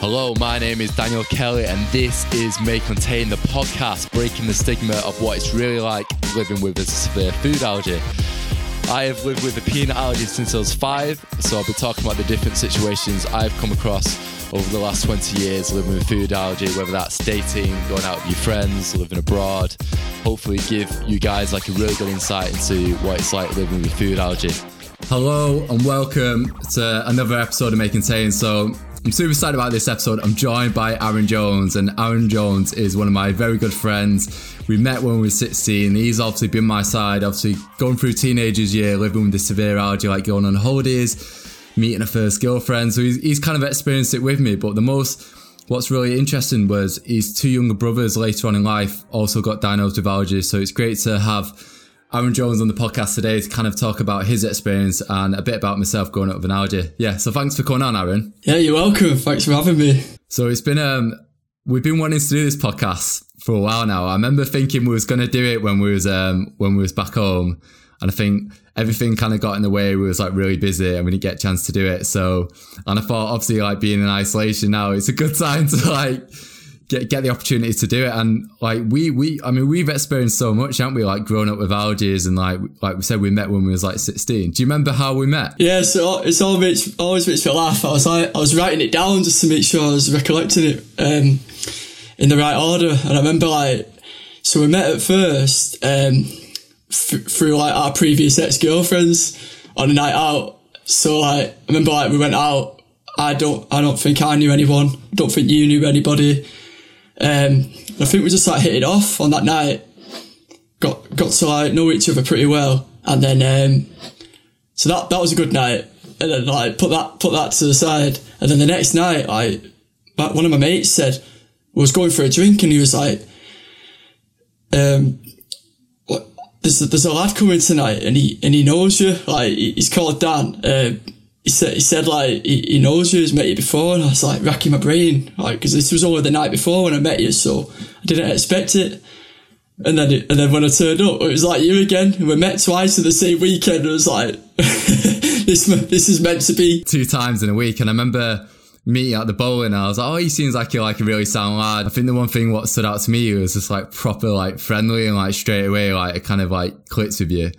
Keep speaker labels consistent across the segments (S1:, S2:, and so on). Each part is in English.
S1: Hello, my name is Daniel Kelly, and this is May Contain, the podcast breaking the stigma of what it's really like living with a severe food allergy. I have lived with a peanut allergy since I was five, so I'll be talking about the different situations I've come across over the last 20 years living with food allergy, whether that's dating, going out with your friends, living abroad. Hopefully, give you guys like a really good insight into what it's like living with food allergy.
S2: Hello and welcome to another episode of May Contain. So I'm super excited about this episode. I'm joined by Aaron Jones, and Aaron Jones is one of my very good friends. We met when we were 16. He's obviously been my side, obviously going through teenagers year, living with the severe allergy, like going on holidays, meeting a first girlfriend. So he's, he's kind of experienced it with me. But the most, what's really interesting was his two younger brothers later on in life also got diagnosed with allergies. So it's great to have Aaron Jones on the podcast today to kind of talk about his experience and a bit about myself growing up with an allergy. Yeah, so thanks for coming on, Aaron.
S3: Yeah, you're welcome. Thanks for having me.
S2: So it's been um we've been wanting to do this podcast for a while now. I remember thinking we was going to do it when we was um when we was back home, and I think everything kind of got in the way. We was like really busy and we didn't get a chance to do it. So, and I thought obviously like being in isolation now, it's a good time to like get get the opportunity to do it. And like we we I mean we've experienced so much, haven't we? Like growing up with allergies and like like we said we met when we was like sixteen. Do you remember how we met?
S3: Yeah, so it's all always makes me laugh. I was like I was writing it down just to make sure I was recollecting it um, in the right order. And I remember like so we met at first um, f- through like our previous ex girlfriends on a night out. So like I remember like we went out. I don't I don't think I knew anyone. Don't think you knew anybody. Um, I think we just like hit it off on that night. Got got to like know each other pretty well, and then um, so that that was a good night. And then like put that put that to the side, and then the next night, like one of my mates said was going for a drink, and he was like, um, there's a, there's a lad coming tonight, and he and he knows you. Like he's called Dan. Uh, he said, he said like, he, he knows you, he's met you before. And I was like, racking my brain, like, cause this was only the night before when I met you. So I didn't expect it. And then, it, and then when I turned up, it was like you again. We met twice in the same weekend. It was like, this, this is meant to be.
S2: Two times in a week. And I remember meeting at the bowling I was like, oh, he seems like you're like a really sound lad. I think the one thing what stood out to me was just like proper, like friendly and like straight away, like it kind of like clicks with you.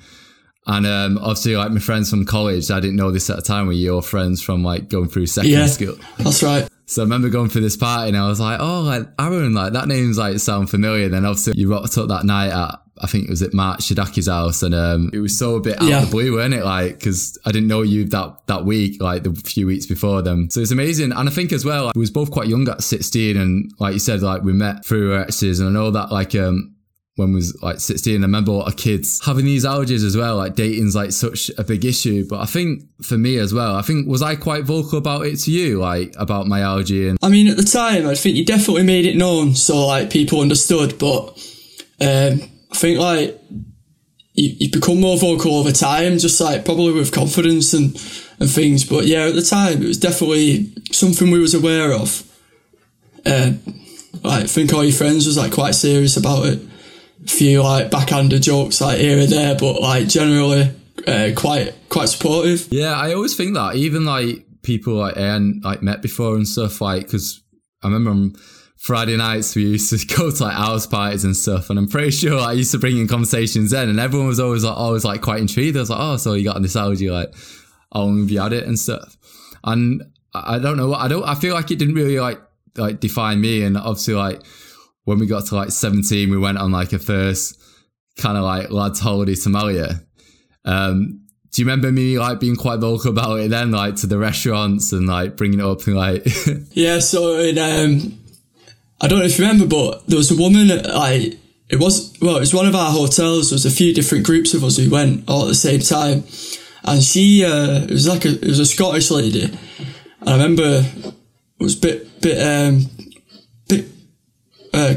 S2: And um, obviously, like my friends from college, I didn't know this at the time. Were your friends from like going through secondary
S3: yeah,
S2: school?
S3: That's right.
S2: So I remember going through this party, and I was like, "Oh, like Aaron, like that name's like sound familiar." Then obviously you rocked up that night at I think it was at Mark Shadaki's house, and um, it was so a bit out yeah. of the blue, weren't it? Like because I didn't know you that that week, like the few weeks before them. So it's amazing, and I think as well, like, we was both quite young at sixteen, and like you said, like we met through exes, and I know that like um when was like 16. I remember a lot of kids having these allergies as well. Like dating's like such a big issue. But I think for me as well, I think was I quite vocal about it to you, like about my allergy and
S3: I mean at the time I think you definitely made it known so like people understood, but um, I think like you, you become more vocal over time, just like probably with confidence and, and things. But yeah, at the time it was definitely something we was aware of. Uh, like, I think all your friends was like quite serious about it few like backhanded jokes like here and there, but like generally uh, quite quite supportive.
S2: Yeah, I always think that even like people like and like met before and stuff like because I remember on Friday nights we used to go to like house parties and stuff, and I'm pretty sure I used to bring in conversations then, and everyone was always like always like quite intrigued. I was like, oh, so you got this allergy, like long have you had it and stuff, and I don't know, I don't, I feel like it didn't really like like define me, and obviously like when we got to like 17, we went on like a first kind of like lads holiday to Malia. Um, do you remember me like being quite vocal about it then, like to the restaurants and like bringing it up and like?
S3: yeah, so in, um, I don't know if you remember, but there was a woman like it was well, it was one of our hotels. There was a few different groups of us who went all at the same time, and she uh, it was like a it was a Scottish lady, and I remember it was a bit bit um,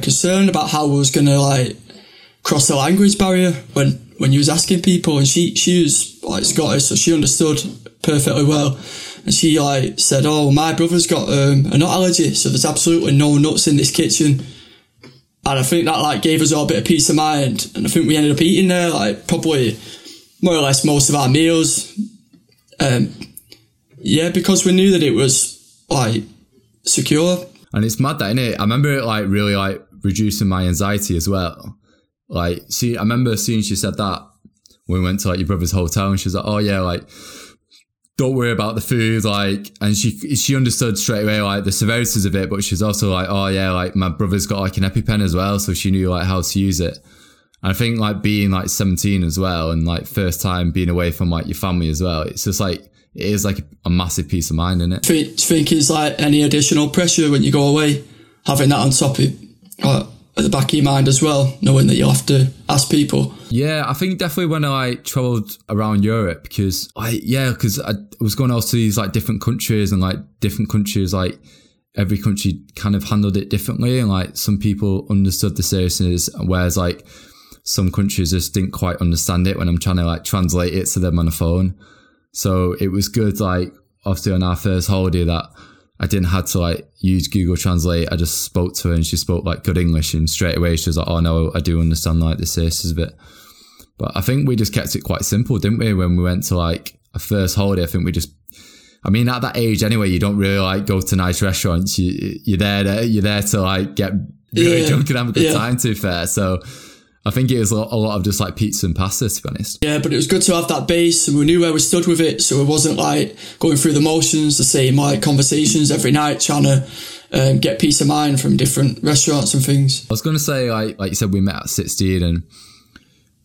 S3: concerned about how we was gonna like cross the language barrier when when you was asking people, and she she was like Scottish, so she understood perfectly well. And she like said, "Oh, my brother's got um, a nut allergy, so there's absolutely no nuts in this kitchen." And I think that like gave us all a bit of peace of mind. And I think we ended up eating there like probably more or less most of our meals. Um, yeah, because we knew that it was like secure.
S2: And it's mad that, innit? I remember it like really like reducing my anxiety as well. Like, see, I remember seeing she said that when we went to like your brother's hotel and she was like, oh yeah, like, don't worry about the food, like, and she she understood straight away like the severities of it, but she was also like, oh yeah, like my brother's got like an EpiPen as well, so she knew like how to use it. I think like being like 17 as well, and like first time being away from like your family as well, it's just like it is like a massive peace of mind, isn't it?
S3: Do you think it's like any additional pressure when you go away, having that on top of at the back of your mind as well, knowing that you'll have to ask people.
S2: Yeah, I think definitely when I travelled around Europe because I yeah because I was going out to these like different countries and like different countries like every country kind of handled it differently and like some people understood the seriousness whereas like some countries just didn't quite understand it when I'm trying to like translate it to them on the phone. So it was good like obviously on our first holiday that I didn't have to like use Google Translate. I just spoke to her and she spoke like good English and straight away she was like, "Oh no, I do understand like the seriousness a bit. But I think we just kept it quite simple, didn't we? When we went to like a first holiday, I think we just. I mean, at that age anyway, you don't really like go to nice restaurants. You you're there to, you're there to like get really
S3: Yeah,
S2: drunk and have a good
S3: yeah.
S2: time. To be fair, so I think it was a lot, of just like pizza and pasta. To be honest.
S3: Yeah, but it was good to have that base and we knew where we stood with it, so it wasn't like going through the motions, the same like conversations every night, trying to um, get peace of mind from different restaurants and things.
S2: I was going to say, like, like you said, we met at 16 and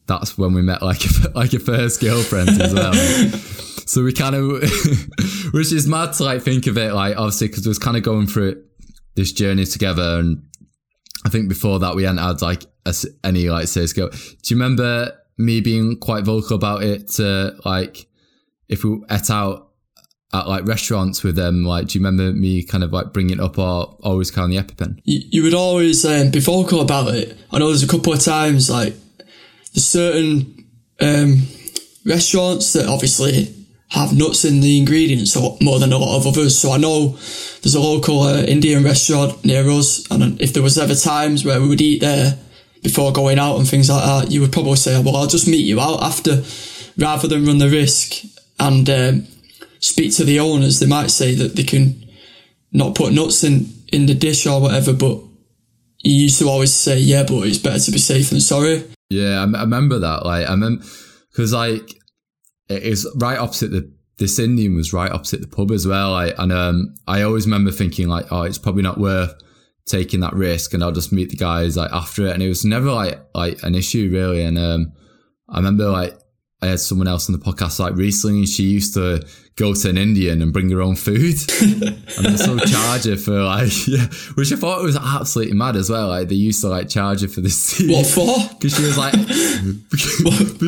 S2: that's when we met like a, like your first girlfriend as well. so we kind of, which is mad to like think of it, like obviously because we was kind of going through this journey together. And I think before that we hadn't had like a any like girl. Do you remember me being quite vocal about it to like, if we ate out at like restaurants with them, like, do you remember me kind of like bringing it up or always carrying the EpiPen?
S3: You, you would always um, be vocal about it. I know there's a couple of times like there's certain um, restaurants that obviously have nuts in the ingredients more than a lot of others. So I know there's a local uh, Indian restaurant near us, and if there was ever times where we would eat there before going out and things like that, you would probably say, "Well, I'll just meet you out after," rather than run the risk and um, speak to the owners. They might say that they can not put nuts in in the dish or whatever, but you used to always say, "Yeah, but it's better to be safe than sorry."
S2: Yeah, I, I remember that. Like, I remember because like it is right opposite the this Indian was right opposite the pub as well. Like, and um, I always remember thinking like, oh, it's probably not worth taking that risk, and I'll just meet the guys like after it. And it was never like like an issue really. And um, I remember like I had someone else on the podcast like recently, and she used to go to an Indian and bring her own food, and they still charge her for like yeah, which I thought was absolutely mad as well. Like they used to like charge her for this.
S3: What for?
S2: because she was like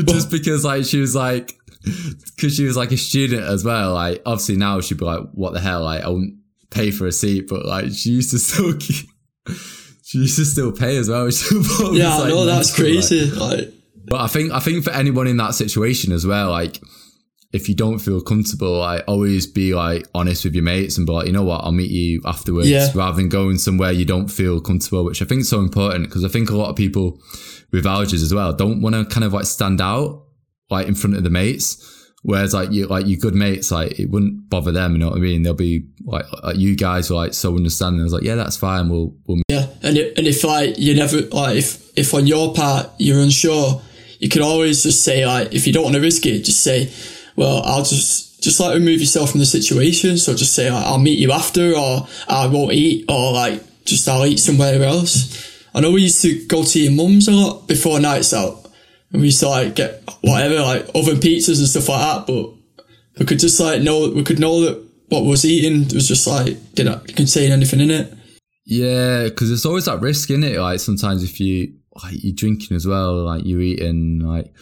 S2: just because like she was like because she was like a student as well like obviously now she'd be like what the hell like i won't pay for a seat but like she used to still keep, she used to still pay as well which I thought was,
S3: Yeah, I
S2: like,
S3: know that's
S2: mental, like.
S3: crazy. Like,
S2: but i think i think for anyone in that situation as well like if you don't feel comfortable, like always be like honest with your mates and be like, you know what, I'll meet you afterwards,
S3: Yeah.
S2: rather than going somewhere you don't feel comfortable, which I think is so important because I think a lot of people with allergies as well don't want to kind of like stand out like in front of the mates. Whereas like you like your good mates, like it wouldn't bother them, you know what I mean? They'll be like, like you guys were like so understanding. I was like, yeah, that's fine. We'll we'll
S3: yeah, and if, and if like you never like if if on your part you're unsure, you can always just say like if you don't want to risk it, just say, well, I'll just just like remove yourself from the situation. So just say like, I'll meet you after, or I won't eat, or like just I'll eat somewhere else. I know we used to go to your mum's a lot before nights out, and we used to like get whatever like oven pizzas and stuff like that, but we could just like know we could know that what was eating was just like didn't contain anything in it.
S2: Yeah, because it's always that risk in it. Like sometimes if you like you're drinking as well, like you're eating, like,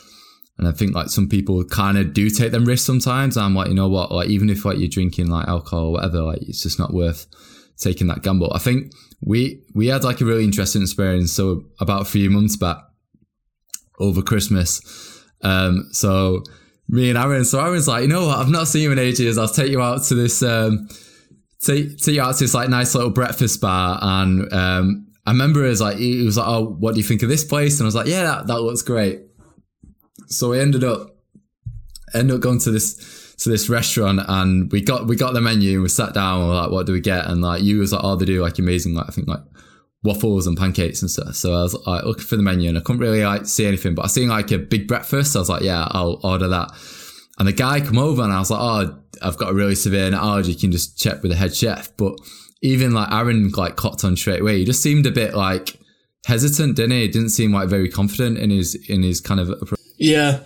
S2: and I think like some people kind of do take them risks sometimes. I'm like, you know what, like even if like you're drinking like alcohol or whatever, like it's just not worth taking that gamble. I think we we had like a really interesting experience. So about a few months back over Christmas, um, so me and Aaron, so Aaron's like, you know what, I've not seen you in ages. I'll take you out to this. Um, take take you out to this like nice little breakfast bar and um I remember it was like he was like, Oh, what do you think of this place? And I was like, Yeah, that, that looks great. So we ended up ended up going to this to this restaurant and we got we got the menu and we sat down and we like, what do we get? And like you was like, oh, they do like amazing, like I think like waffles and pancakes and stuff. So I was like looking for the menu and I couldn't really like see anything, but I seen like a big breakfast. So I was like, yeah, I'll order that. And the guy come over and I was like, oh, I've got a really severe allergy. You can just check with the head chef. But even like Aaron like caught on straight away. He just seemed a bit like hesitant, didn't he? He didn't seem like very confident in his in his kind of approach.
S3: Yeah.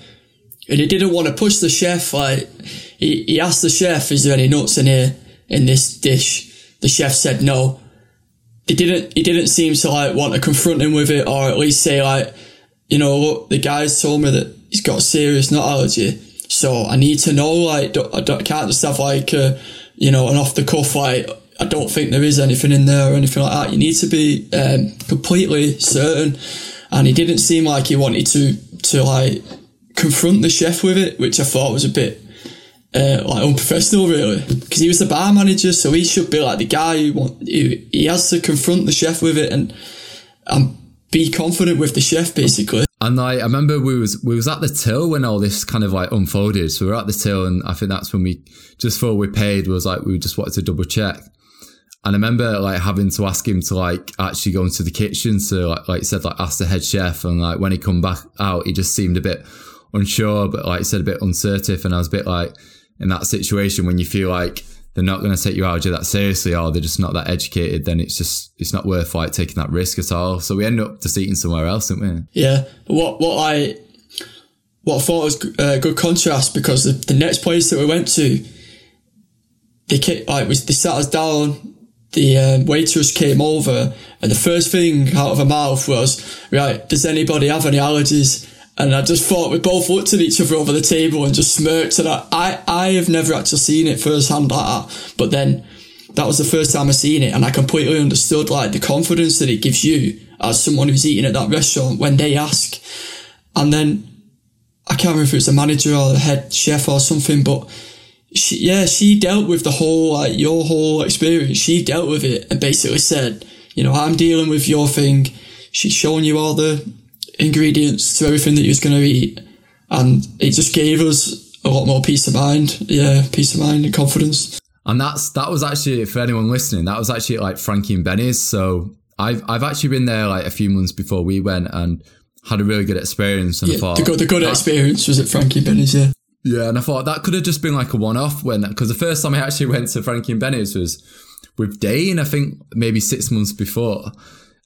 S3: And he didn't want to push the chef. Like he, he asked the chef, "Is there any nuts in here in this dish?" The chef said no. He didn't. He didn't seem to like want to confront him with it, or at least say like, you know, look, the guys told me that he's got a serious nut allergy, so I need to know. Like, I, don't, can't just have like, a, you know, an off the cuff like. I don't think there is anything in there or anything like that. You need to be um, completely certain. And he didn't seem like he wanted to to like confront the chef with it, which I thought was a bit uh, like unprofessional, really, because he was the bar manager, so he should be like the guy who, want, he has to confront the chef with it and and be confident with the chef, basically.
S2: And like, I remember we was we was at the till when all this kind of like unfolded. So we were at the till, and I think that's when we just before we paid was like we just wanted to double check. And I remember like having to ask him to like actually go into the kitchen So like like said like ask the head chef, and like when he come back out, he just seemed a bit unsure, but like said, a bit uncertain. And I was a bit like in that situation when you feel like they're not going to take your allergy that seriously or they're just not that educated, then it's just, it's not worth like taking that risk at all. So we end up just eating somewhere else, didn't we?
S3: Yeah. But what, what I, what I thought was a good contrast because the, the next place that we went to, they came, like, we, they sat us down, the um, waitress came over and the first thing out of her mouth was, right, does anybody have any allergies? And I just thought we both looked at each other over the table and just smirked. And I, I, I have never actually seen it firsthand like that. But then that was the first time I seen it. And I completely understood like the confidence that it gives you as someone who's eating at that restaurant when they ask. And then I can't remember if it was the manager or the head chef or something, but she, yeah, she dealt with the whole, like your whole experience. She dealt with it and basically said, you know, I'm dealing with your thing. She's showing you all the ingredients to everything that you was going to eat. And it just gave us a lot more peace of mind. Yeah, peace of mind and confidence.
S2: And that's that was actually for anyone listening. That was actually like Frankie and Benny's. So I've I've actually been there like a few months before we went and had a really good experience. And
S3: yeah,
S2: I thought
S3: the good, the good experience was at Frankie and Benny's. Yeah.
S2: Yeah, and I thought that could have just been like a one-off when because the first time I actually went to Frankie and Benny's was with Dane. I think maybe six months before,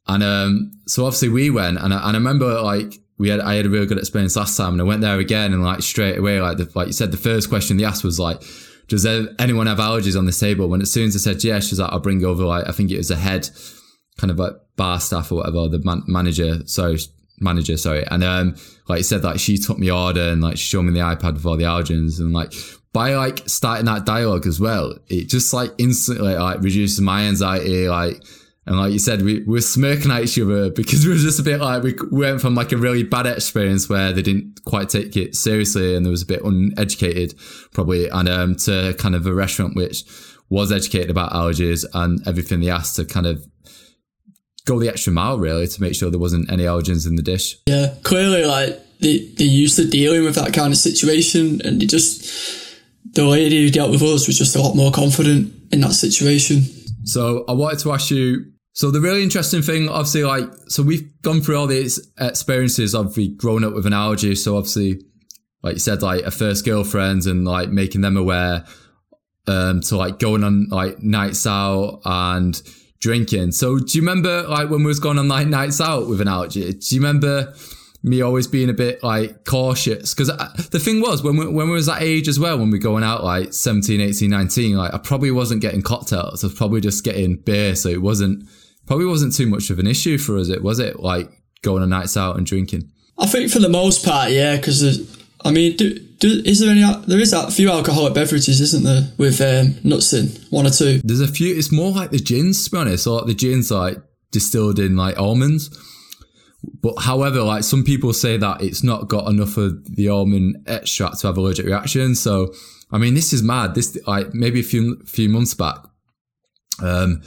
S2: and um, so obviously we went, and I, and I remember like we had I had a really good experience last time, and I went there again, and like straight away, like the, like you said, the first question they asked was like, "Does anyone have allergies on this table?" When as soon as I said yes, she's like, "I'll bring over like I think it was a head, kind of like bar staff or whatever, the man- manager, sorry, manager, sorry, and um, like you said, like she took me order and like showed me the iPad with all the allergens, and like by like starting that dialogue as well, it just like instantly like reduces my anxiety, like and like you said, we, we were smirking at each other because we were just a bit like, we went from like a really bad experience where they didn't quite take it seriously and there was a bit uneducated probably. And, um, to kind of a restaurant which was educated about allergies and everything they asked to kind of go the extra mile really to make sure there wasn't any allergens in the dish.
S3: Yeah, clearly like they, they used to dealing with that kind of situation and they just, the lady who dealt with us was just a lot more confident in that situation.
S2: So I wanted to ask you so the really interesting thing, obviously, like, so we've gone through all these experiences of grown up with an allergy. So obviously, like you said, like a first girlfriend and like making them aware, um, to like going on like nights out and drinking. So do you remember like when we was going on like nights out with an allergy? Do you remember me always being a bit like cautious because uh, the thing was when we, when we was that age as well when we going out like 17 18 19 like i probably wasn't getting cocktails i was probably just getting beer so it wasn't probably wasn't too much of an issue for us it was it like going on nights out and drinking
S3: i think for the most part yeah because i mean do, do, is there any there is a few alcoholic beverages isn't there with um, nuts in one or two
S2: there's a few it's more like the gins to be honest or like the gins like distilled in like almonds but however, like some people say that it's not got enough of the almond extract to have allergic reaction. So, I mean, this is mad. This like maybe a few few months back, um,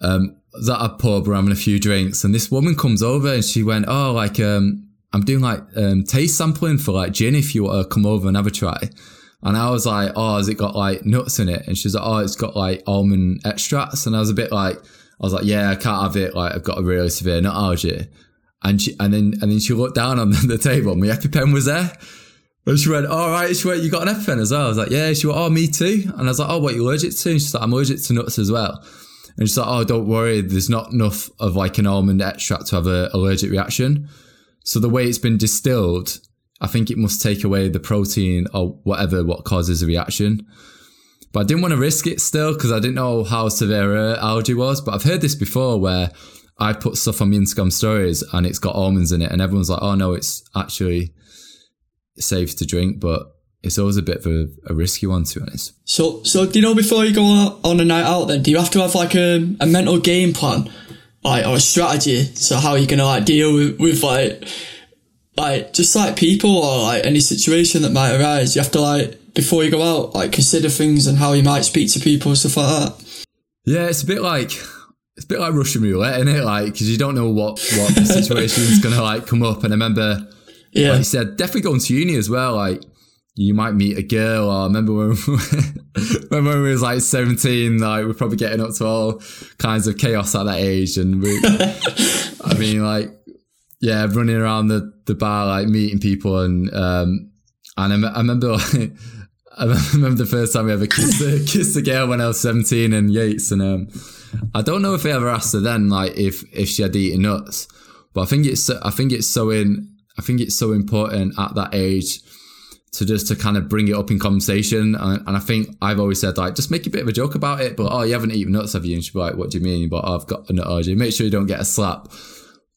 S2: um, was at a pub, we're having a few drinks, and this woman comes over and she went, "Oh, like um, I'm doing like um taste sampling for like gin. If you want to come over and have a try." And I was like, oh, has it got like nuts in it? And she's like, oh, it's got like almond extracts. And I was a bit like, I was like, yeah, I can't have it. Like I've got a really severe nut allergy. And she, and then, and then she looked down on the table. And My EpiPen was there. And she went, all right. She went, you got an EpiPen as well. I was like, yeah. She went, oh, me too. And I was like, oh, what, you allergic to? And she's like, I'm allergic to nuts as well. And she's like, oh, don't worry. There's not enough of like an almond extract to have an allergic reaction. So the way it's been distilled, I think it must take away the protein or whatever what causes a reaction. But I didn't want to risk it still because I didn't know how severe her allergy was. But I've heard this before where I put stuff on my Instagram stories and it's got almonds in it, and everyone's like, "Oh no, it's actually safe to drink," but it's always a bit of a, a risky one to be honest.
S3: So, so do you know before you go on a night out, then do you have to have like a, a mental game plan, like or a strategy? So how are you gonna like deal with, with like like just like people or like any situation that might arise? You have to like before you go out, like consider things and how you might speak to people and stuff like that.
S2: Yeah, it's a bit like it's a bit like Russian roulette, isn't it? Like because you don't know what what situation is gonna like come up. And I remember, yeah, like you said, definitely going to uni as well. Like you might meet a girl, I remember when, when we was like 17, like we're probably getting up to all kinds of chaos at that age. And we, I mean, like, yeah, running around the, the bar, like meeting people. And, um, and I, I remember, like, I remember the first time we ever kissed a, kissed a girl when I was 17 in Yates. And, um, I don't know if I ever asked her then, like, if, if she had eaten nuts, but I think it's, I think it's so in, I think it's so important at that age to just to kind of bring it up in conversation. And, and, I think I've always said like, just make a bit of a joke about it. But oh, you haven't eaten nuts, have you? And she'd be like, what do you mean? But oh, I've got a nut allergy. Make sure you don't get a slap.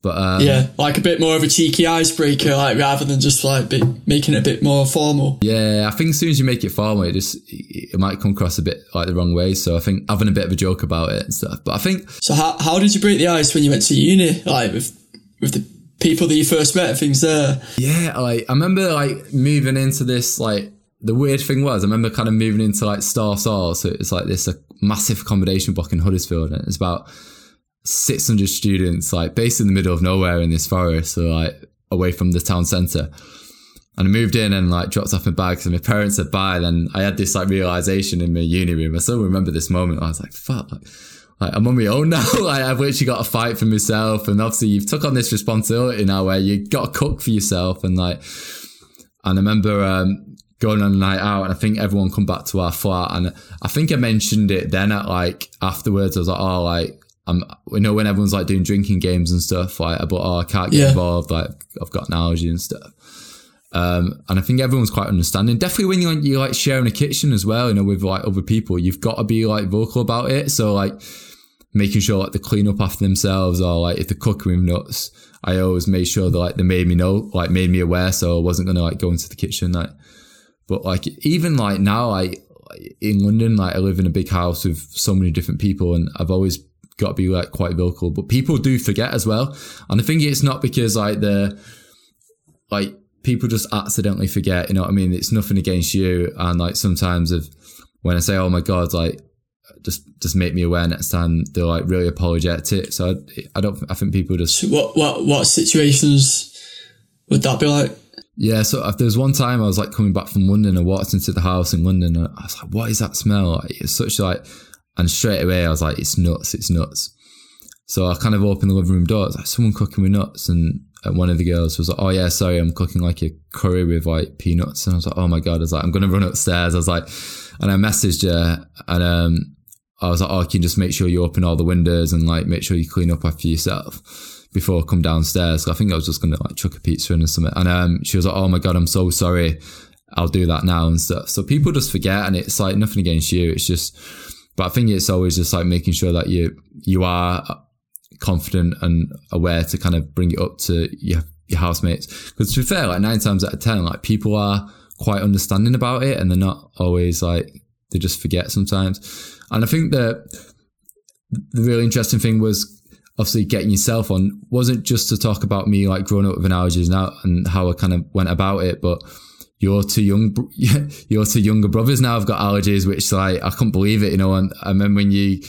S2: But um,
S3: yeah, like a bit more of a cheeky icebreaker, like rather than just like be, making it a bit more formal.
S2: Yeah, I think as soon as you make it formal, it just it might come across a bit like the wrong way. So I think having a bit of a joke about it and stuff. But I think
S3: so. How how did you break the ice when you went to uni? Like with with the people that you first met things there.
S2: Yeah, like I remember like moving into this like the weird thing was, I remember kind of moving into like Star Star. So it's like this a massive accommodation block in Huddersfield. And it's about 600 students, like based in the middle of nowhere in this forest, so like away from the town centre. And I moved in and like dropped off my bags and my parents said bye. Then I had this like realization in my uni room. I still remember this moment. I was like, fuck, like, like I'm on my own now. like I've literally got to fight for myself. And obviously you've took on this responsibility now where you got to cook for yourself. And like, and I remember, um, going on a night out and I think everyone come back to our flat and I think I mentioned it then at like afterwards I was like oh like I'm you know when everyone's like doing drinking games and stuff like but oh I can't get yeah. involved like I've got an allergy and stuff um, and I think everyone's quite understanding definitely when you're, you're like sharing a kitchen as well you know with like other people you've got to be like vocal about it so like making sure like the clean up after themselves or like if they're cooking with nuts I always made sure that like they made me know like made me aware so I wasn't gonna like go into the kitchen like but like even like now, like in London, like I live in a big house with so many different people, and I've always got to be like quite vocal. But people do forget as well, and I think it's not because like the like people just accidentally forget. You know what I mean? It's nothing against you, and like sometimes if when I say, "Oh my god," like just just make me aware next time they're like really apologetic. So I, I don't. I think people just
S3: what what what situations would that be like?
S2: Yeah, so there was one time I was like coming back from London. I walked into the house in London. And I was like, "What is that smell?" Like, it's such like, and straight away I was like, "It's nuts! It's nuts!" So I kind of opened the living room door. It's like someone cooking with nuts, and one of the girls was like, "Oh yeah, sorry, I'm cooking like a curry with like peanuts." And I was like, "Oh my god!" I was like, "I'm gonna run upstairs." I was like, and I messaged her, and um, I was like, "Oh, can you just make sure you open all the windows and like make sure you clean up after yourself?" before I come downstairs. I think I was just gonna like chuck a pizza in or something. And um, she was like, "Oh my god, I'm so sorry. I'll do that now and stuff." So people just forget, and it's like nothing against you. It's just, but I think it's always just like making sure that you you are confident and aware to kind of bring it up to your your housemates. Because to be fair, like nine times out of ten, like people are quite understanding about it, and they're not always like they just forget sometimes. And I think that the really interesting thing was obviously getting yourself on wasn't just to talk about me like growing up with an allergies now and how I kind of went about it, but your two young, your two younger brothers now have got allergies, which like I couldn't believe it, you know. And I remember when you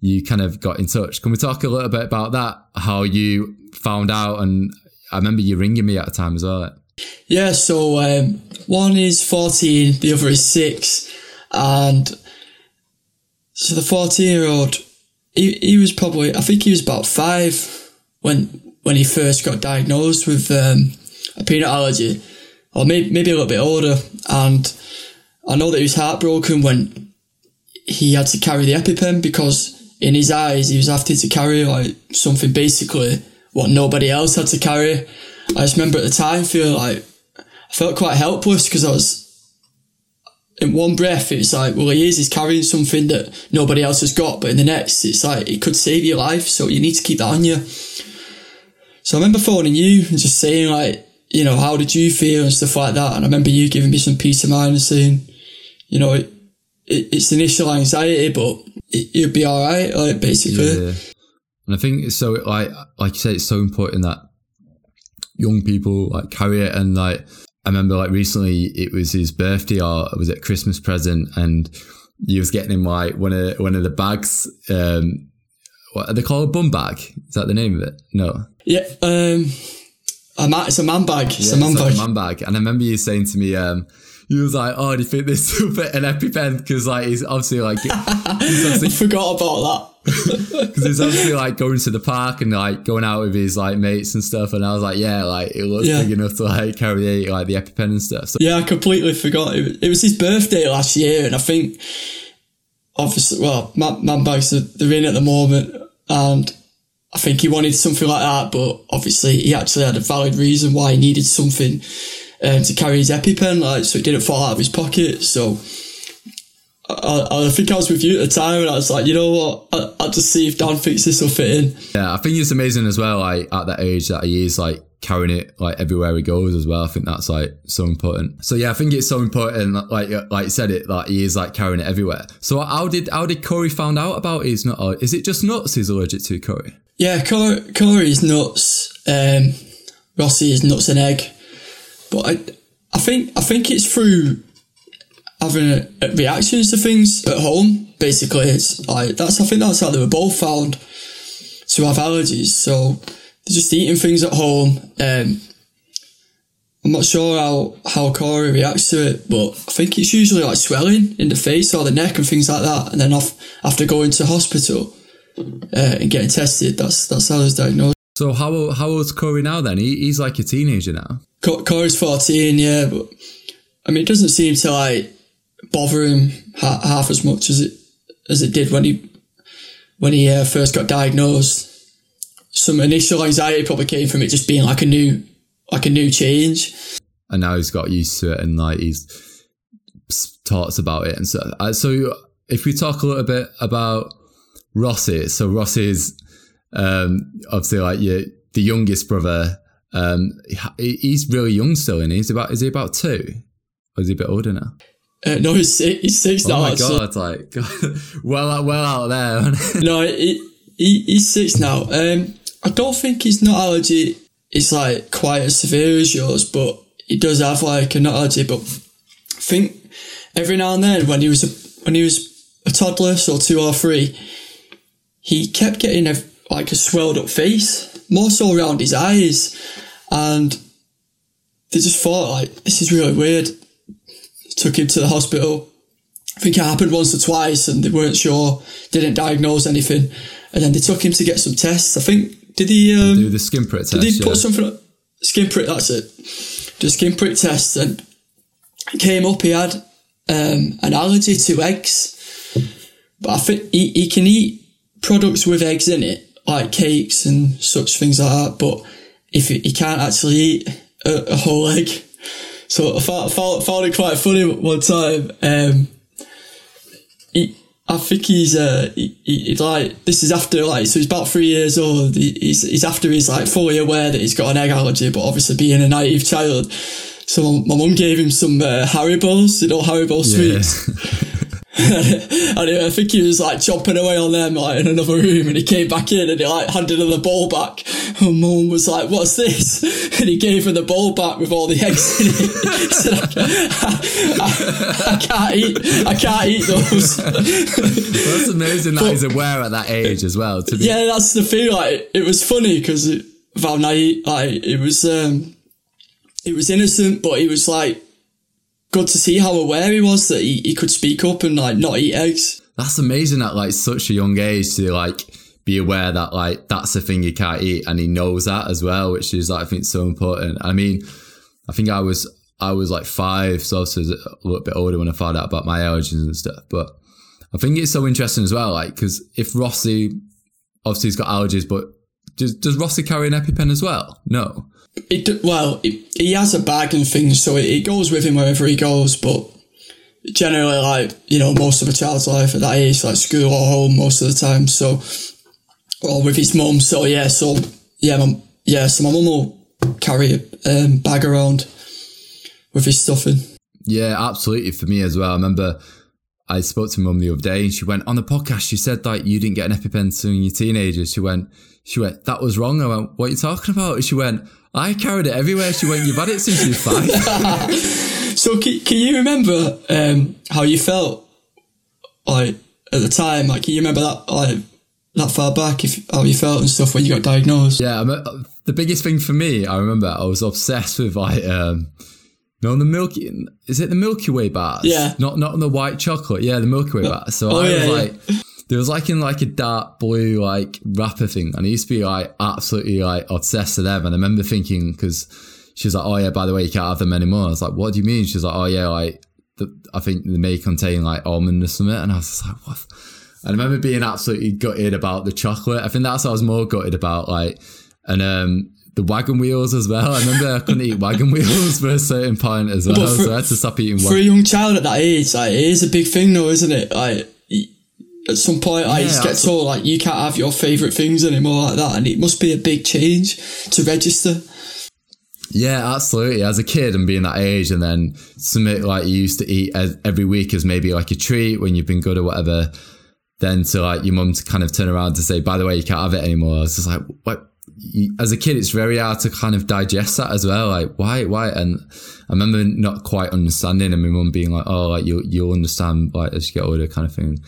S2: you kind of got in touch. Can we talk a little bit about that? How you found out, and I remember you ringing me at the time as well.
S3: Yeah, so um, one is 14, the other is six. And so the 14 year old, he, he was probably, I think he was about five when when he first got diagnosed with um, a peanut allergy, or maybe, maybe a little bit older. And I know that he was heartbroken when he had to carry the EpiPen because in his eyes he was having to carry like something basically what nobody else had to carry. I just remember at the time feeling like I felt quite helpless because I was in one breath it's like well he is he's carrying something that nobody else has got but in the next it's like it could save your life so you need to keep that on you. So I remember phoning you and just saying like you know how did you feel and stuff like that? And I remember you giving me some peace of mind and saying you know it, it it's initial anxiety but it, you'll be all right like basically.
S2: Yeah. And I think it's so like like you said, it's so important that young people like carry it and like I remember like recently it was his birthday or was it Christmas present and he was getting him like one of one of the bags um what are they called a bum bag? Is that the name of it? No.
S3: yeah um a man, it's a man bag it's a
S2: Yeah,
S3: man
S2: it's like
S3: bag
S2: a man bag. And I remember you saying to me, um, you was like, oh, do you think this will fit an EpiPen? Because like he's obviously like he's obviously
S3: I forgot about that
S2: Because he's obviously like going to the park and like going out with his like mates and stuff, and I was like, yeah, like it looks
S3: Yeah.
S2: big enough to like carry like the EpiPen and stuff. So
S3: Yeah, I completely forgot. It was, it was his birthday last year, and I think, obviously, well, man, man bags are they're in at the moment, and I think he wanted something like that, but obviously he actually had a valid reason why he needed something um, to carry his EpiPen, like so it didn't fall out of his pocket. So. I, I think I was with you at the time, and I was like, you know what? I, I'll just see if Dan thinks this will fit in.
S2: yeah, I think it's amazing as well. Like at that age that he is like carrying it like everywhere he goes as well. I think that's like so important. So yeah, I think it's so important. Like like you said it, like he is like carrying it everywhere. So how did how did Corey found out about his nut? Or is it just nuts he's allergic to, Corey?
S3: Yeah, Cor- Corey's nuts. Um, Rossi is nuts and egg. But I, I think I think it's through having reactions to things at home. Basically, it's like that's I think that's how they were both found to have allergies. So they're just eating things at home. Um, I'm not sure how how Corey reacts to it, but I think it's usually like swelling in the face or the neck and things like that. And then off after going to hospital uh, and getting tested, that's that's how it's diagnosed.
S2: So how old- how old's Corey now? Then he, he's like a teenager now.
S3: Co- Corey's 14, yeah, but I mean, it doesn't seem to like bother him ha- half as much as it as it did when he when he uh, first got diagnosed. Some initial anxiety probably came from it just being like a new like a new change.
S2: and now he's got used to it and like he's talks about it and so uh, so if we talk a little bit about Rossi so Rossi is um obviously like your the youngest brother. Um he- he's really young still and he's about is he about two? Or is he a bit older now
S3: Uh, no, he's six, he's six
S2: oh
S3: now.
S2: Oh
S3: my
S2: god like well out- well out there
S3: No, he, he he's six now. Um, I don't think his nut allergy is like quite as severe as yours, but he does have like a nut allergy. But I think every now and then when he was a, when he was a toddler, so two or three, he kept getting a, like a swelled up face, more so around his eyes, and they just thought like this is really weird. Took him to the hospital. I think it happened once or twice and they weren't sure, didn't diagnose anything. And then they took him to get some tests. I think, did he, um,
S2: do the skin prick test
S3: did he
S2: yeah.
S3: put something, skin prick, that's it. The skin prick test and it came up he had um, an allergy to eggs. But I think he, he can eat products with eggs in it, like cakes and such things like that. But if he, he can't actually eat a, a whole egg. So I found, found, found it quite funny one time. Um, he, I think he's uh he, he, he's like this is after like so he's about three years old. He, he's he's after he's like fully aware that he's got an egg allergy, but obviously being a naive child. So my, my mum gave him some uh, Haribo's, you know Haribo
S2: Yeah.
S3: and I think he was like chomping away on them like in another room and he came back in and he like handed her the ball back. And mum was like what's this? And he gave her the ball back with all the eggs in it. He said I, I, I can't eat I can't eat those.
S2: That's amazing that he's aware at that age as well to be
S3: yeah that's the thing like it was funny because how naive like it was um it was innocent, but he was like good to see how aware he was that he, he could speak up and like not eat eggs.
S2: That's amazing at like such a young age to like be aware that like that's the thing you can't eat and he knows that as well, which is like, I think so important. I mean, I think I was I was like five, so I was a little bit older when I found out about my allergies and stuff. But I think it's so interesting as well, like because if Rossi obviously he's got allergies, but does does Rossi carry an EpiPen as well? No.
S3: It, well, it, he has a bag and things, so it, it goes with him wherever he goes. But generally, like you know, most of a child's life at that age, like school or home, most of the time. So, or with his mum. So yeah, so yeah, my, yeah, so my mum will carry a um, bag around with his stuff in.
S2: Yeah, absolutely. For me as well. I remember I spoke to mum the other day and she went on the podcast. She said like you didn't get an EpiPen to your teenagers. She went, she went, that was wrong. I went, what are you talking about? She went, I carried it everywhere. She went, you've had it since you were five.
S3: so can, can you remember um, how you felt like at the time? Like, can you remember that like that far back? If how you felt and stuff when you got diagnosed?
S2: Yeah, I mean, the biggest thing for me, I remember I was obsessed with like. Um, no, the Milky is it the Milky Way bars?
S3: Yeah.
S2: Not not on the white chocolate. Yeah, the Milky Way bars. So
S3: Oh,
S2: I
S3: yeah,
S2: was
S3: yeah.
S2: like there was like in like a dark blue like wrapper thing, and I used to be like absolutely like obsessed with them. And I remember thinking because she was like, "Oh yeah, by the way, you can't have them anymore." I was like, "What do you mean?" She was like, "Oh yeah, like the, I think they may contain like almond or something." And I was just like, "What?" And I remember being absolutely gutted about the chocolate. I think that's what I was more gutted about, like, and um, the wagon wheels as well. I remember I couldn't eat wagon wheels for a certain point as well,
S3: for-
S2: so I had to stop eating
S3: For a young child at that age, like it is a big thing, though, isn't it? Like at some point, I
S2: Yeah,
S3: just get told like you can't have your favourite things anymore, like that, and it must be a big change to register.
S2: Yeah, absolutely. As a kid and being that age, and then something like you used to eat as, every week as maybe like a treat when you've been good or whatever, then to like your mum to kind of turn around to say, by the way, you can't have it anymore. It's just like, what? As a kid, it's very hard to kind of digest that as well. Like, why, why? And I remember not quite understanding, and my mum being like, "Oh, like you, you'll understand like as you get older, kind of thing."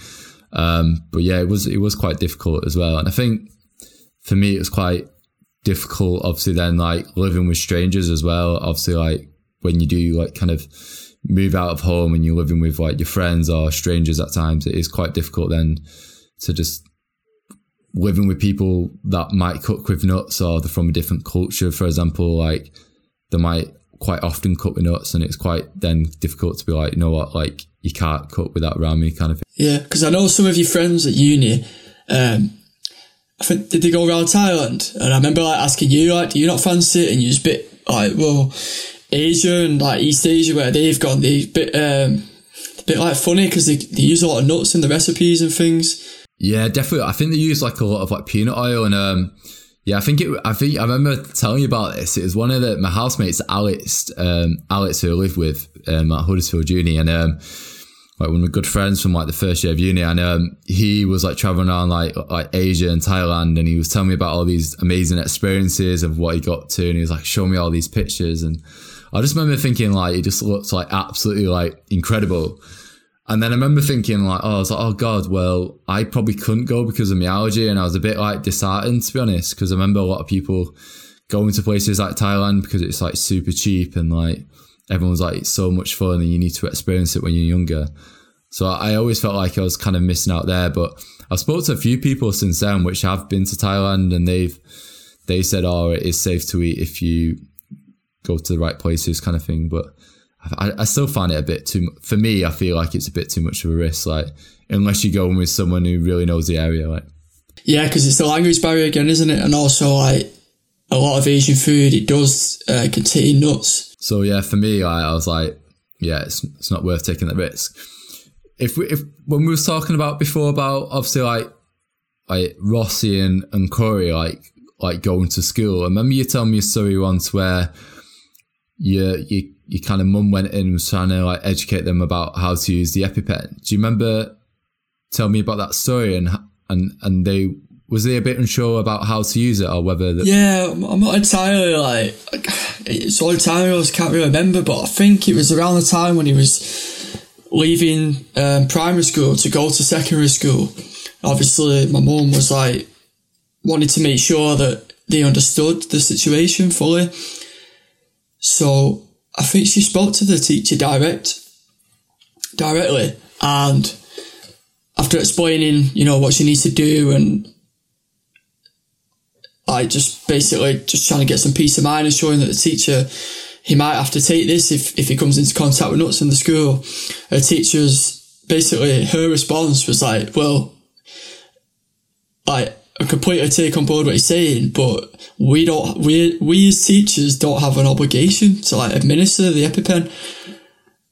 S2: Um, but yeah, it was it was quite difficult as well. And I think for me, it was quite difficult. Obviously, then like living with strangers as well. Obviously, like when you do like kind of move out of home and you're living with like your friends or strangers at times, it is quite difficult then to just living with people that might cook with nuts or they're from a different culture. For example, like they might quite often cut with nuts, and it's quite then difficult to be like, you know what, like you can't cut with that around me, kind of thing.
S3: Yeah, because I know some of your friends at uni. Um, I think did they go around Thailand? And I remember like asking you, like, do you not fancy it? And you was a bit like, well, Asia and like East Asia where they've gone, they a bit um, a bit like funny because they, they use a lot of nuts in the recipes and things.
S2: Yeah, definitely. I think they use like a lot of like peanut oil and um yeah, I think it I think I remember telling you about this. It was one of the my housemates, Alex, um Alex who I lived with um at Huddersfield Uni and um like one of my good friends from like the first year of uni and um he was like traveling around like like Asia and Thailand and he was telling me about all these amazing experiences of what he got to and he was like showing me all these pictures and I just remember thinking like it just looked like absolutely like incredible. And then I remember thinking like, oh, I was like, oh god, well, I probably couldn't go because of my allergy, and I was a bit like disheartened to be honest, because I remember a lot of people going to places like Thailand because it's like super cheap and like everyone's like it's so much fun and you need to experience it when you're younger. So I always felt like I was kind of missing out there, but I've spoken to a few people since then which have been to Thailand and they've they said, oh, it is safe to eat if you go to the right places, kind of thing. But I, I still find it a bit too. For me, I feel like it's a bit too much of a risk. Like unless you go in with someone who really knows the area, like
S3: Yeah, because it's the language barrier again, isn't it? And also like a lot of Asian food, it does uh, contain nuts.
S2: So yeah, for me, I, I was like, yeah, it's it's not worth taking that risk. If we if when we was talking about before about obviously like like Rossi and and Corey like like going to school. I remember you telling me a story once where your you your kind of mum went in and was trying to like educate them about how to use the EpiPen. Do you remember Tell me about that story and and and they was they a bit unsure about how to use it or whether the,
S3: Yeah, I'm not entirely like it's all the time I can't really remember, but I think it was around the time when he was leaving um, primary school to go to secondary school. Obviously, my mum was like wanted to make sure that they understood the situation fully. So I think she spoke to the teacher direct, directly, and after explaining, you know, what she needs to do and I just basically just trying to get some peace of mind and showing that the teacher he might have to take this if, if he comes into contact with nuts in the school. Her teacher's basically her response was like, well, like I completely take on board what he's saying, but we don't we we as teachers don't have an obligation to like administer the EpiPen.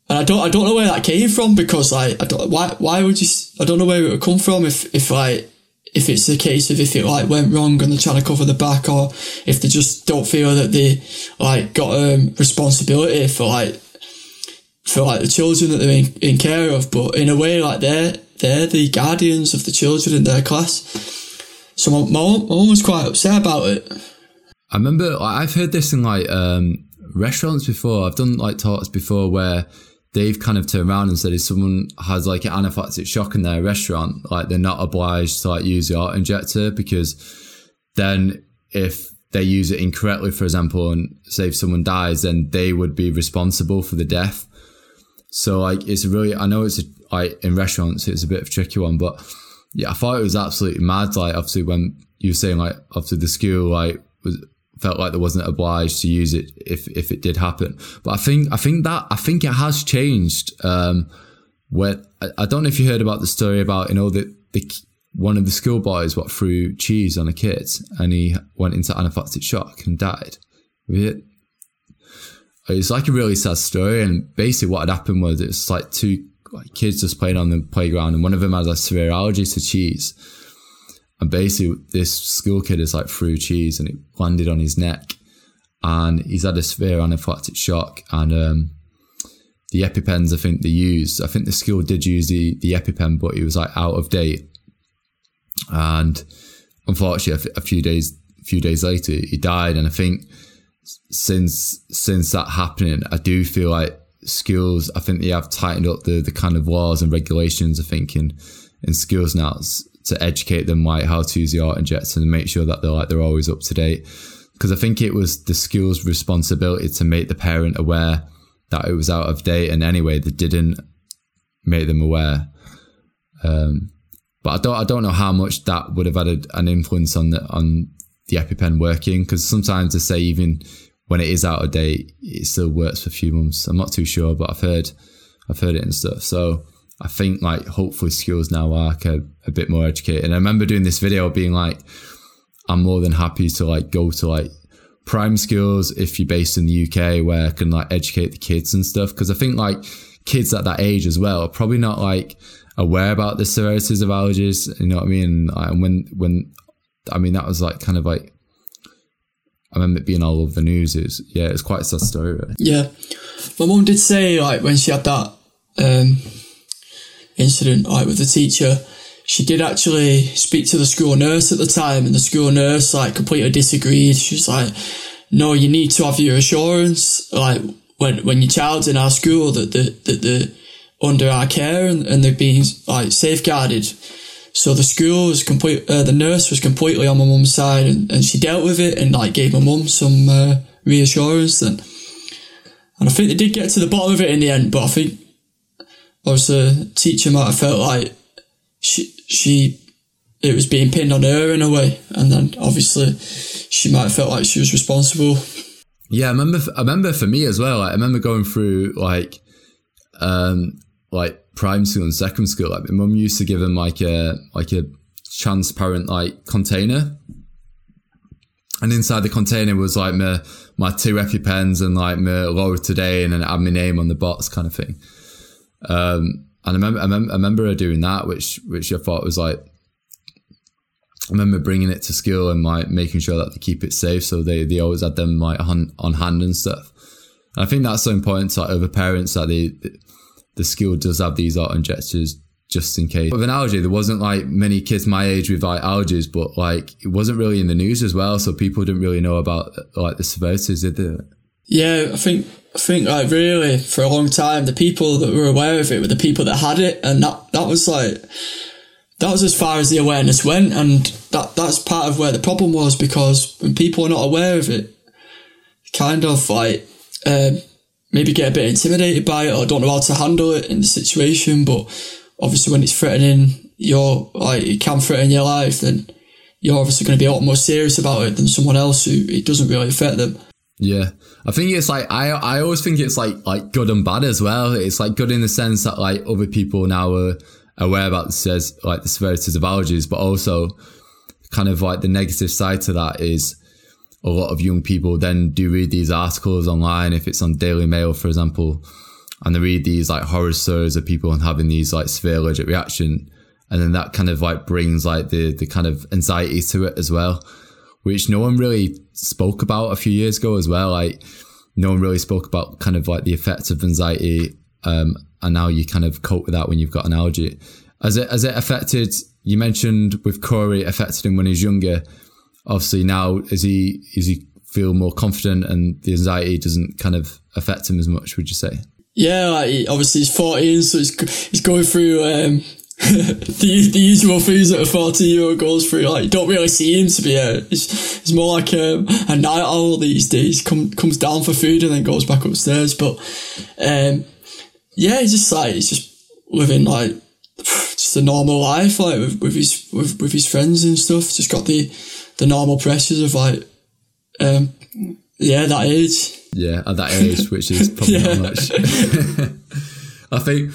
S3: And I don't I don't know where that came from because like I don't why why would you I don't know where it would come from if if like if it's the case of if it like went wrong and they're trying to cover the back or if they just don't feel that they like got um responsibility for like for like the children that they're in, in care of but in a way like they're they're the guardians of the children in their class so my, my was quite upset about it
S2: I remember I've heard this in like um, restaurants before. I've done like talks before where they've kind of turned around and said if someone has like an anaphylactic shock in their restaurant, like they're not obliged to like use the auto injector because then if they use it incorrectly, for example, and say if someone dies, then they would be responsible for the death. So like it's really I know it's a, like in restaurants it's a bit of a tricky one, but yeah, I thought it was absolutely mad. Like obviously when you were saying like obviously the school like was felt like there wasn't obliged to use it if if it did happen. But I think I think that I think it has changed. Um, where I, I don't know if you heard about the story about you know the the one of the schoolboys what threw cheese on a kid and he went into anaphylactic shock and died. It, it's like a really sad story, and basically what had happened was it's like two kids just playing on the playground, and one of them has a severe allergy to cheese and basically, this school kid is like threw cheese and it landed on his neck. And he's had a severe anaphylactic shock. And um, the EpiPens, I think they used, I think the school did use the, the EpiPen, but it was like out of date. And unfortunately, a few days, a few days later, he died. And I think since, since that happening, I do feel like schools, I think they have tightened up the, the kind of laws and regulations, I think, in, in schools now to educate them like how to use the auto injector and make sure that they're like they're always up to date. Because I think it was the school's responsibility to make the parent aware that it was out of date, and anyway, they didn't make them aware. Um, but I don't I don't know how much that would have had an influence on the on the EpiPen working because sometimes they say even when it is out of date, it still works for a few months. I'm not too sure, but I've heard I've heard it and stuff. So I think like hopefully schools now are a, a bit more educated. And I remember doing this video being like, I'm more than happy to like go to like prime schools if you're based in the UK where I can like educate the kids and stuff. Cause I think like kids at that age as well are probably not like aware about the severities of allergies. You know what I mean? And when, when, I mean, that was like kind of like, I remember it being all over the news. It was, yeah, it's quite a sad story.
S3: Yeah. My mum did say like when she had that, um, incident like with the teacher she did actually speak to the school nurse at the time and the school nurse like completely disagreed she was like no you need to have your assurance like when when your child's in our school that the that they're under our care and, and they're being like safeguarded so the school was complete uh, the nurse was completely on my mum's side and, and she dealt with it and like gave my mum some uh, reassurance and and I think they did get to the bottom of it in the end but I think obviously teacher might have felt like she she it was being pinned on her in a way, and then obviously she might have felt like she was responsible.
S2: Yeah, I remember. I remember for me as well. Like, I remember going through like, um, like prime school and second school. Like my mum used to give them like a like a transparent like container, and inside the container was like my my two EpiPens and like my loratadine, and it had my name on the box, kind of thing. Um, and I remember, I remember, I remember her doing that, which which I thought was like. I remember bringing it to school and like making sure that they keep it safe, so they, they always had them like on, on hand and stuff. I think that's so important to like, other parents that they, the school does have these auto injectors just in case. With an allergy, there wasn't like many kids my age with like allergies, but like it wasn't really in the news as well, so people didn't really know about like the severities, did they?
S3: Yeah, I think I think like really for a long time the people that were aware of it were the people that had it, and that that was like that was as far as the awareness went, and that that's part of where the problem was because when people are not aware of it, kind of like um, maybe get a bit intimidated by it or don't know how to handle it in the situation. But obviously, when it's threatening your like it can threaten your life, then you're obviously going to be a lot more serious about it than someone else who it doesn't really affect them.
S2: Yeah. I think it's like I I always think it's like like good and bad as well. It's like good in the sense that like other people now are aware about says like the severities of allergies, but also kind of like the negative side to that is a lot of young people then do read these articles online if it's on Daily Mail, for example, and they read these like horror stories of people having these like severe allergic reaction, and then that kind of like brings like the the kind of anxiety to it as well which no one really spoke about a few years ago as well. Like no one really spoke about kind of like the effects of anxiety. Um, and now you kind of cope with that when you've got an allergy. As it, as it affected, you mentioned with Corey, affected him when he was younger. Obviously now, is he, is he feel more confident and the anxiety doesn't kind of affect him as much, would you say?
S3: Yeah, like obviously he's 14, so he's, he's going through, um, the, the usual things that a 40 year old goes through. Like, you don't really see him to be a, it's, it's more like a, a night owl these days. Come, comes down for food and then goes back upstairs. But, um, yeah, he's just like, he's just living like, just a normal life, like with, with his, with, with his friends and stuff. Just got the, the normal pressures of like, um, yeah, that age.
S2: Yeah, at that age, which is probably not much. I think,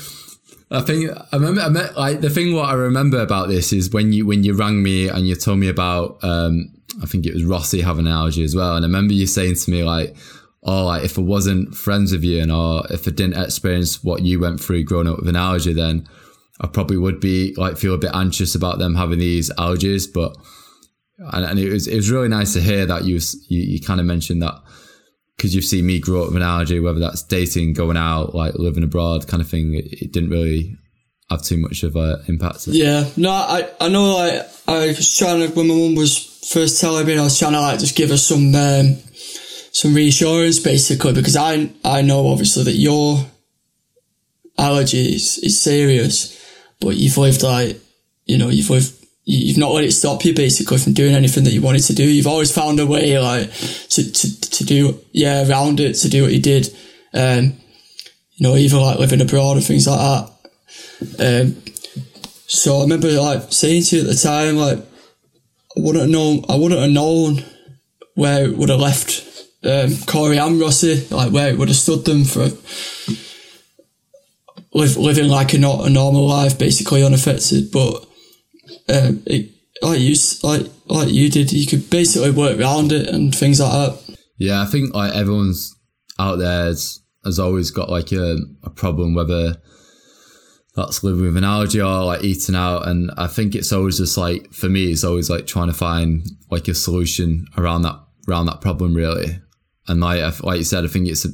S2: I think I remember. I met, like the thing. What I remember about this is when you when you rang me and you told me about. Um, I think it was Rossi having an allergy as well, and I remember you saying to me like, "Oh, like if I wasn't friends with you, and or if I didn't experience what you went through growing up with an allergy, then I probably would be like feel a bit anxious about them having these allergies." But and, and it was it was really nice to hear that you you, you kind of mentioned that because you've seen me grow up with an allergy, whether that's dating, going out, like living abroad, kind of thing. It, it didn't really have too much of an impact.
S3: Yeah, no, I I know. Like I was trying to when my mum was first telling me, I was trying to like just give her some um, some reassurance, basically, because I I know obviously that your allergy is, is serious, but you've lived like you know you've lived you've not let it stop you basically from doing anything that you wanted to do. You've always found a way like to, to, to do, yeah, around it, to do what you did. Um, you know, even like living abroad and things like that. Um, so I remember like saying to you at the time, like, I wouldn't have known, I wouldn't have known where it would have left, um, Corey and Rossi, like where it would have stood them for live, living like a, not a normal life, basically unaffected, but um, it, like you like like you did, you could basically work around it and things like that.
S2: Yeah, I think like everyone's out there has, has always got like a, a problem, whether that's living with an allergy or like eating out. And I think it's always just like for me, it's always like trying to find like a solution around that around that problem really. And like like you said, I think it's a,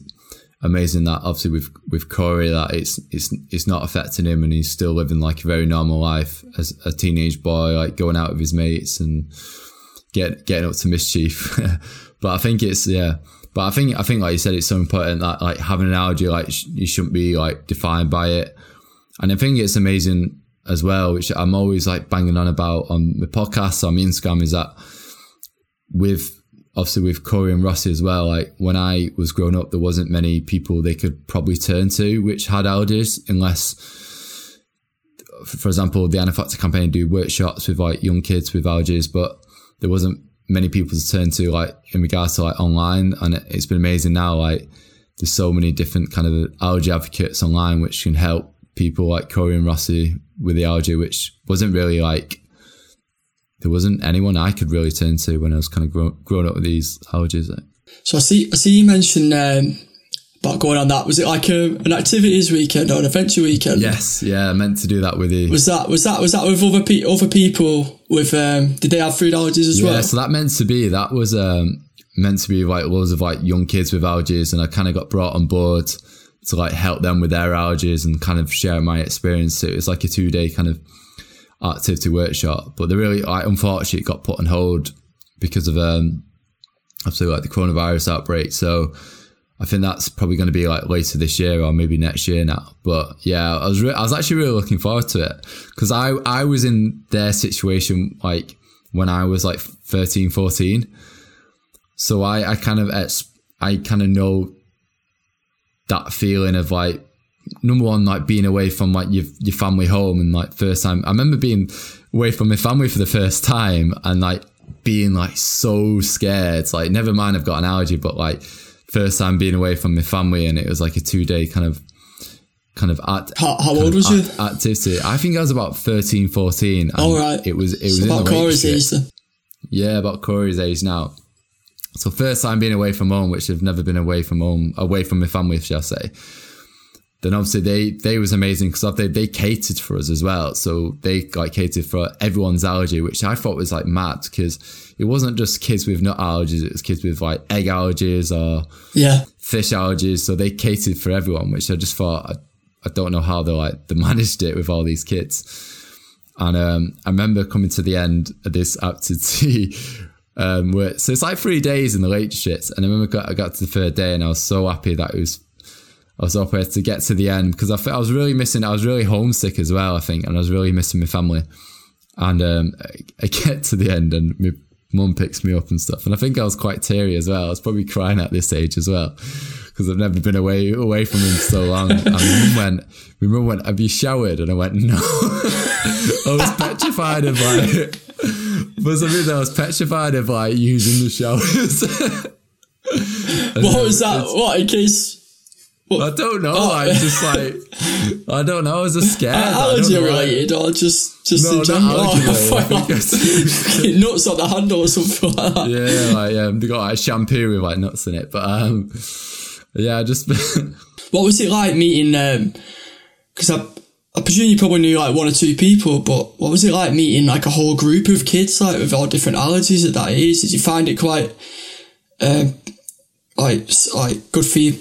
S2: amazing that obviously with with Corey that it's it's it's not affecting him and he's still living like a very normal life as a teenage boy, like going out with his mates and get getting up to mischief. but I think it's yeah. But I think I think like you said, it's so important that like having an allergy, like sh- you shouldn't be like defined by it. And I think it's amazing as well, which I'm always like banging on about on the podcast on my Instagram, is that with obviously with Corey and Rossi as well, like when I was growing up, there wasn't many people they could probably turn to which had allergies, unless, for example, the Anaphylaxis campaign do workshops with like young kids with allergies, but there wasn't many people to turn to like in regards to like online. And it's been amazing now, like there's so many different kind of allergy advocates online which can help people like Corey and Rossi with the allergy, which wasn't really like there wasn't anyone I could really turn to when I was kind of grow, growing up with these allergies.
S3: So I see, I see you mentioned um, about going on that. Was it like a, an activities weekend or an adventure weekend?
S2: Yes, yeah, I meant to do that with you.
S3: Was that was that was that with other pe- other people? With um, did they have food allergies as
S2: yeah,
S3: well?
S2: Yeah, so that meant to be that was um, meant to be like loads of like young kids with allergies, and I kind of got brought on board to like help them with their allergies and kind of share my experience. So it was like a two day kind of activity workshop, but they really, like, unfortunately, got put on hold because of um, obviously like the coronavirus outbreak. So I think that's probably going to be like later this year or maybe next year now. But yeah, I was re- I was actually really looking forward to it because I I was in their situation like when I was like 13, 14. So I I kind of I kind of know that feeling of like number one, like being away from like your your family home and like first time. I remember being away from my family for the first time and like being like so scared. Like never mind, I've got an allergy, but like first time being away from my family and it was like a two day kind of kind of act,
S3: How, how old was you?
S2: activity. I think I was about 13, 14. and
S3: All right.
S2: It was it was
S3: So
S2: in
S3: about Corey's age then.
S2: Yeah, about Corey's age now. So first time being away from home, which I've never been away from home, away from my family, shall I say. Then obviously they they was amazing because they they catered for us as well. So they like catered for everyone's allergy, which I thought was like mad because it wasn't just kids with nut allergies; it was kids with like egg allergies or
S3: Yeah.
S2: fish allergies. So they catered for everyone, which I just thought I, I don't know how they like they managed it with all these kids. And um, I remember coming to the end of this activity. Um, where, so it's like three days in the Lake District, and I remember got, I got to the third day, and I was so happy that it was I was up here to get to the end because I, I was really missing. I was really homesick as well, I think, and I was really missing my family. And um, I, I get to the end, and my mum picks me up and stuff, and I think I was quite teary as well. I was probably crying at this age as well because I've never been away away from him so long. And my mum went, my mum went, "Have you showered?" And I went, "No." I was petrified of like. For some reason, I was petrified of like using the showers.
S3: What was that? What in case?
S2: I don't know.
S3: Oh.
S2: I'm just like, I don't know. I was just scared. I don't
S3: allergy related or just just
S2: No,
S3: in general? Oh,
S2: related. I think it's-
S3: fucking nuts on the handle or something like that.
S2: yeah, like um, they got like shampoo with like nuts in it. But um, yeah, just
S3: What was it like meeting? Because I, I presume you probably knew like one or two people, but what was it like meeting like a whole group of kids like with all different allergies at that age? Did you find it quite, um, like like good for you,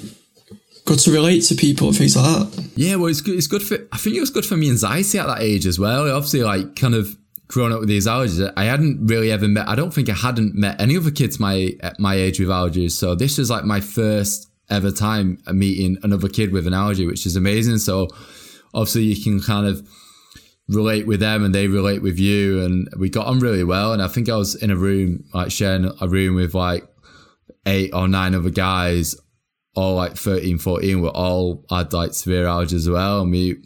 S3: good to relate to people and things like that?
S2: yeah. Well, it's good. It's good for. I think it was good for me anxiety at that age as well. Obviously, like kind of growing up with these allergies, I hadn't really ever met. I don't think I hadn't met any other kids my my age with allergies. So this is like my first ever time meeting another kid with an allergy, which is amazing. So obviously, you can kind of relate with them and they relate with you and we got on really well and I think I was in a room like sharing a room with like eight or nine other guys all like 13 14 were all had like severe allergies as well and we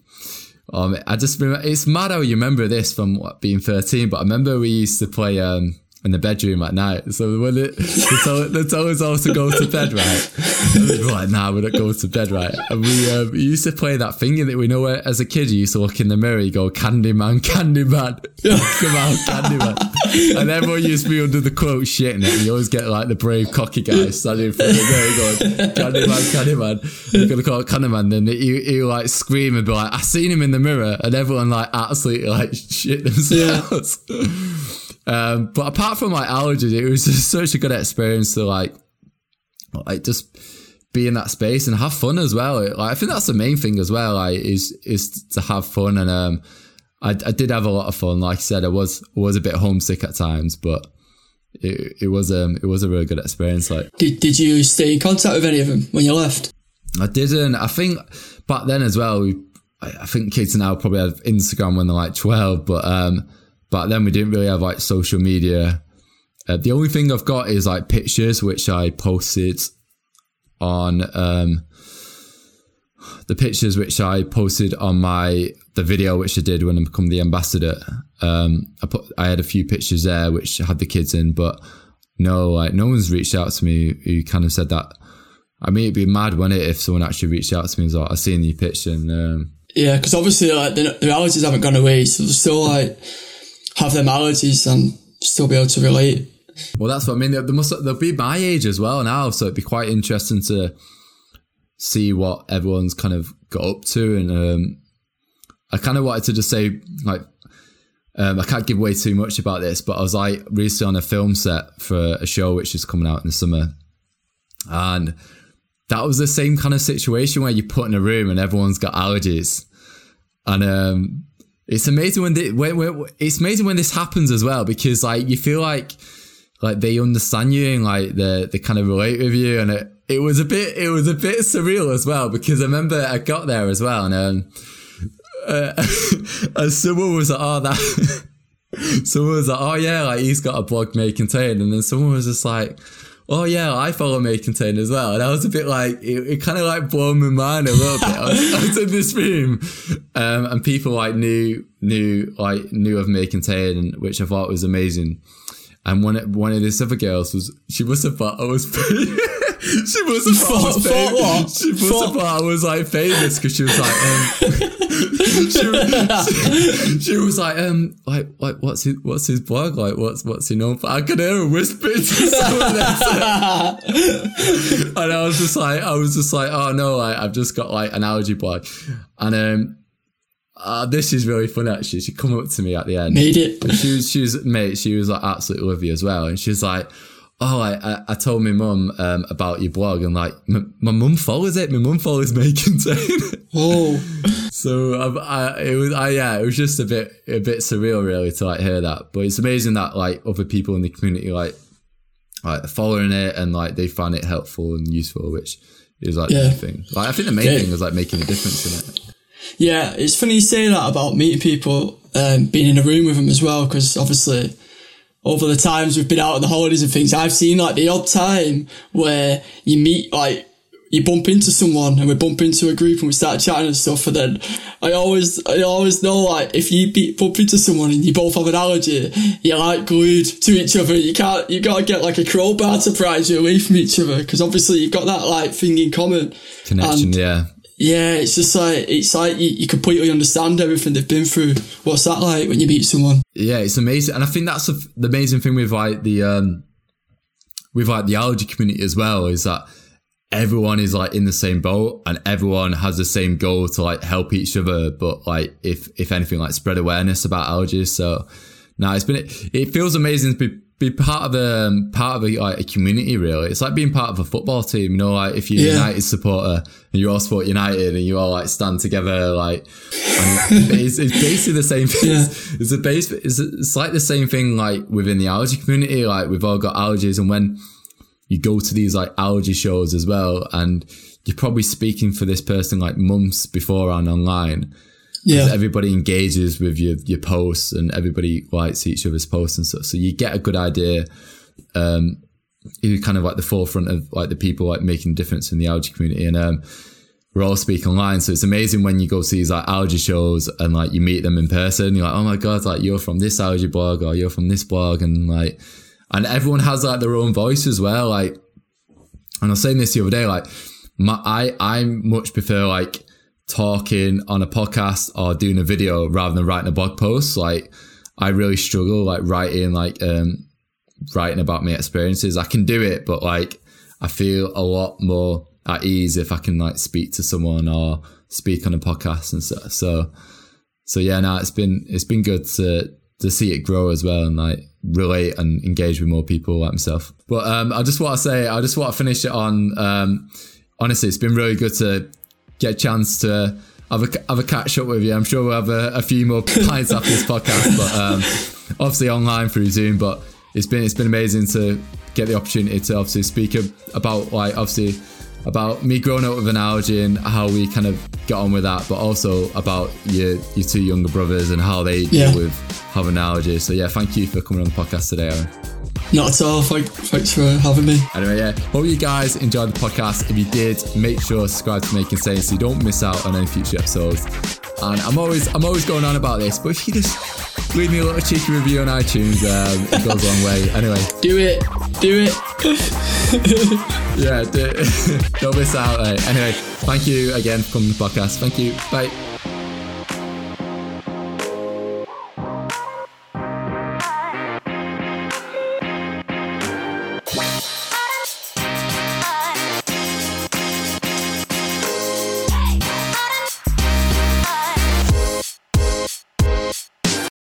S2: um I just remember it's mad how you remember this from being 13 but I remember we used to play um in the bedroom at night. So when it they told, they told us to go to bed right? And we were like nah we're not going to bed right? And we, um, we used to play that thing that we know where, as a kid you used to look in the mirror you go Candyman Candyman come out Candyman. And everyone used to be under the quote shitting it and you always get like the brave cocky guy standing in front of the mirror going Candyman Candyman. You're gonna call it Candyman then he, he like scream and be like I seen him in the mirror and everyone like absolutely like shit themselves um, but apart from my allergies, it was just such a good experience to like, like just be in that space and have fun as well. Like, I think that's the main thing as well. Like, is is to have fun, and um, I, I did have a lot of fun. Like I said, I was was a bit homesick at times, but it, it was um it was a really good experience. Like
S3: Did Did you stay in contact with any of them when you left?
S2: I didn't. I think back then as well. We, I I think kids now probably have Instagram when they're like twelve, but um, back then we didn't really have like social media. Uh, the only thing I've got is like pictures which I posted on um the pictures which I posted on my the video which I did when I become the ambassador. Um, I put I had a few pictures there which had the kids in, but no, like no one's reached out to me who kind of said that. I mean, it'd be mad, wouldn't it, if someone actually reached out to me and was like, "I seen your picture," and um,
S3: Yeah, because obviously like the, the allergies haven't gone away, so still like have their allergies and still be able to relate.
S2: Well, that's what I mean. They, they must they'll be my age as well now, so it'd be quite interesting to see what everyone's kind of got up to. And um, I kind of wanted to just say, like, um, I can't give away too much about this, but I was like recently on a film set for a show which is coming out in the summer, and that was the same kind of situation where you put in a room and everyone's got allergies, and um, it's amazing when, they, when, when it's amazing when this happens as well because like you feel like like they understand you and like they they kind of relate with you and it, it was a bit it was a bit surreal as well because I remember I got there as well and um uh, and someone was like oh that someone was like oh yeah like he's got a blog may contain and then someone was just like oh yeah, I follow May Contain as well. And I was a bit like, it, it kind of like blew my mind a little bit. I was, I was in this room, um, and people like knew, knew, like knew of May Contain, which I thought was amazing. And one, one of the other girls was, she must have thought I was she must have thought I was famous. She must have thought I was like famous because she was like, um, she, was, she, was like, um, like, like, what's his, what's his blog like? What's, what's he known for? I could hear her whisper to someone else. and I was just like, I was just like, oh no, like, I've just got like an allergy blog, and um. Uh, this is really fun actually. She come up to me at the end.
S3: Made it.
S2: She was, she was, mate, she was like absolutely lovely as well. And she's like, oh, I, I, told my mum um, about your blog and like my mum follows it. My mum follows May Contain.
S3: Oh,
S2: so I, I, it was, I, yeah, it was just a bit, a bit surreal really to like hear that. But it's amazing that like other people in the community like, like following it and like they find it helpful and useful, which is like yeah. the thing. Like I think the main yeah. thing was like making a difference in it.
S3: Yeah, it's funny you say that about meeting people, um, being in a room with them as well, because obviously over the times we've been out on the holidays and things, I've seen like the odd time where you meet like you bump into someone and we bump into a group and we start chatting and stuff. And then I always, I always know like if you be, bump into someone and you both have an allergy, you're like glued to each other. You can't, you gotta get like a crowbar to prise you away from each other because obviously you've got that like thing in common.
S2: Connection, and, yeah.
S3: Yeah, it's just like it's like you, you, completely understand everything they've been through. What's that like when you meet someone?
S2: Yeah, it's amazing, and I think that's a, the amazing thing with like the um with like the allergy community as well is that everyone is like in the same boat and everyone has the same goal to like help each other, but like if if anything like spread awareness about allergies. So now it's been it feels amazing to be be part of a um, part of a, like a community really it's like being part of a football team you know like if you're a yeah. united supporter and you all support united and you all like stand together like it's, it's, basically the same thing yeah. it's a base it's, it's like the same thing like within the allergy community like we've all got allergies and when you go to these like allergy shows as well and you're probably speaking for this person like months beforehand online yeah. everybody engages with your your posts and everybody likes each other's posts and stuff. So you get a good idea. Um, you're kind of like the forefront of like the people like making a difference in the allergy community, and um, we're all speak online. So it's amazing when you go see these like allergy shows and like you meet them in person. You're like, oh my god, like you're from this allergy blog or you're from this blog, and like, and everyone has like their own voice as well. Like, and I was saying this the other day, like, my I I much prefer like talking on a podcast or doing a video rather than writing a blog post. Like I really struggle like writing like um writing about my experiences. I can do it, but like I feel a lot more at ease if I can like speak to someone or speak on a podcast and stuff. So so yeah, now it's been it's been good to to see it grow as well and like relate and engage with more people like myself. But um I just want to say I just want to finish it on um honestly it's been really good to get a chance to have a, have a catch up with you. I'm sure we'll have a, a few more pints after this podcast, but um, obviously online through Zoom. But it's been it's been amazing to get the opportunity to obviously speak about like obviously about me growing up with an allergy and how we kind of got on with that, but also about your your two younger brothers and how they yeah. deal with having an allergy. So yeah, thank you for coming on the podcast today, Aaron.
S3: Not at all. Thanks for having me.
S2: Anyway, yeah. Hope you guys enjoyed the podcast. If you did, make sure to subscribe to May Contain so you don't miss out on any future episodes. And I'm always I'm always going on about this, but if you just leave me a little cheeky review on iTunes, um, it goes a long way. Anyway.
S3: Do it. Do it.
S2: yeah, do it. don't miss out. Right. Anyway, thank you again for coming to the podcast. Thank you. Bye.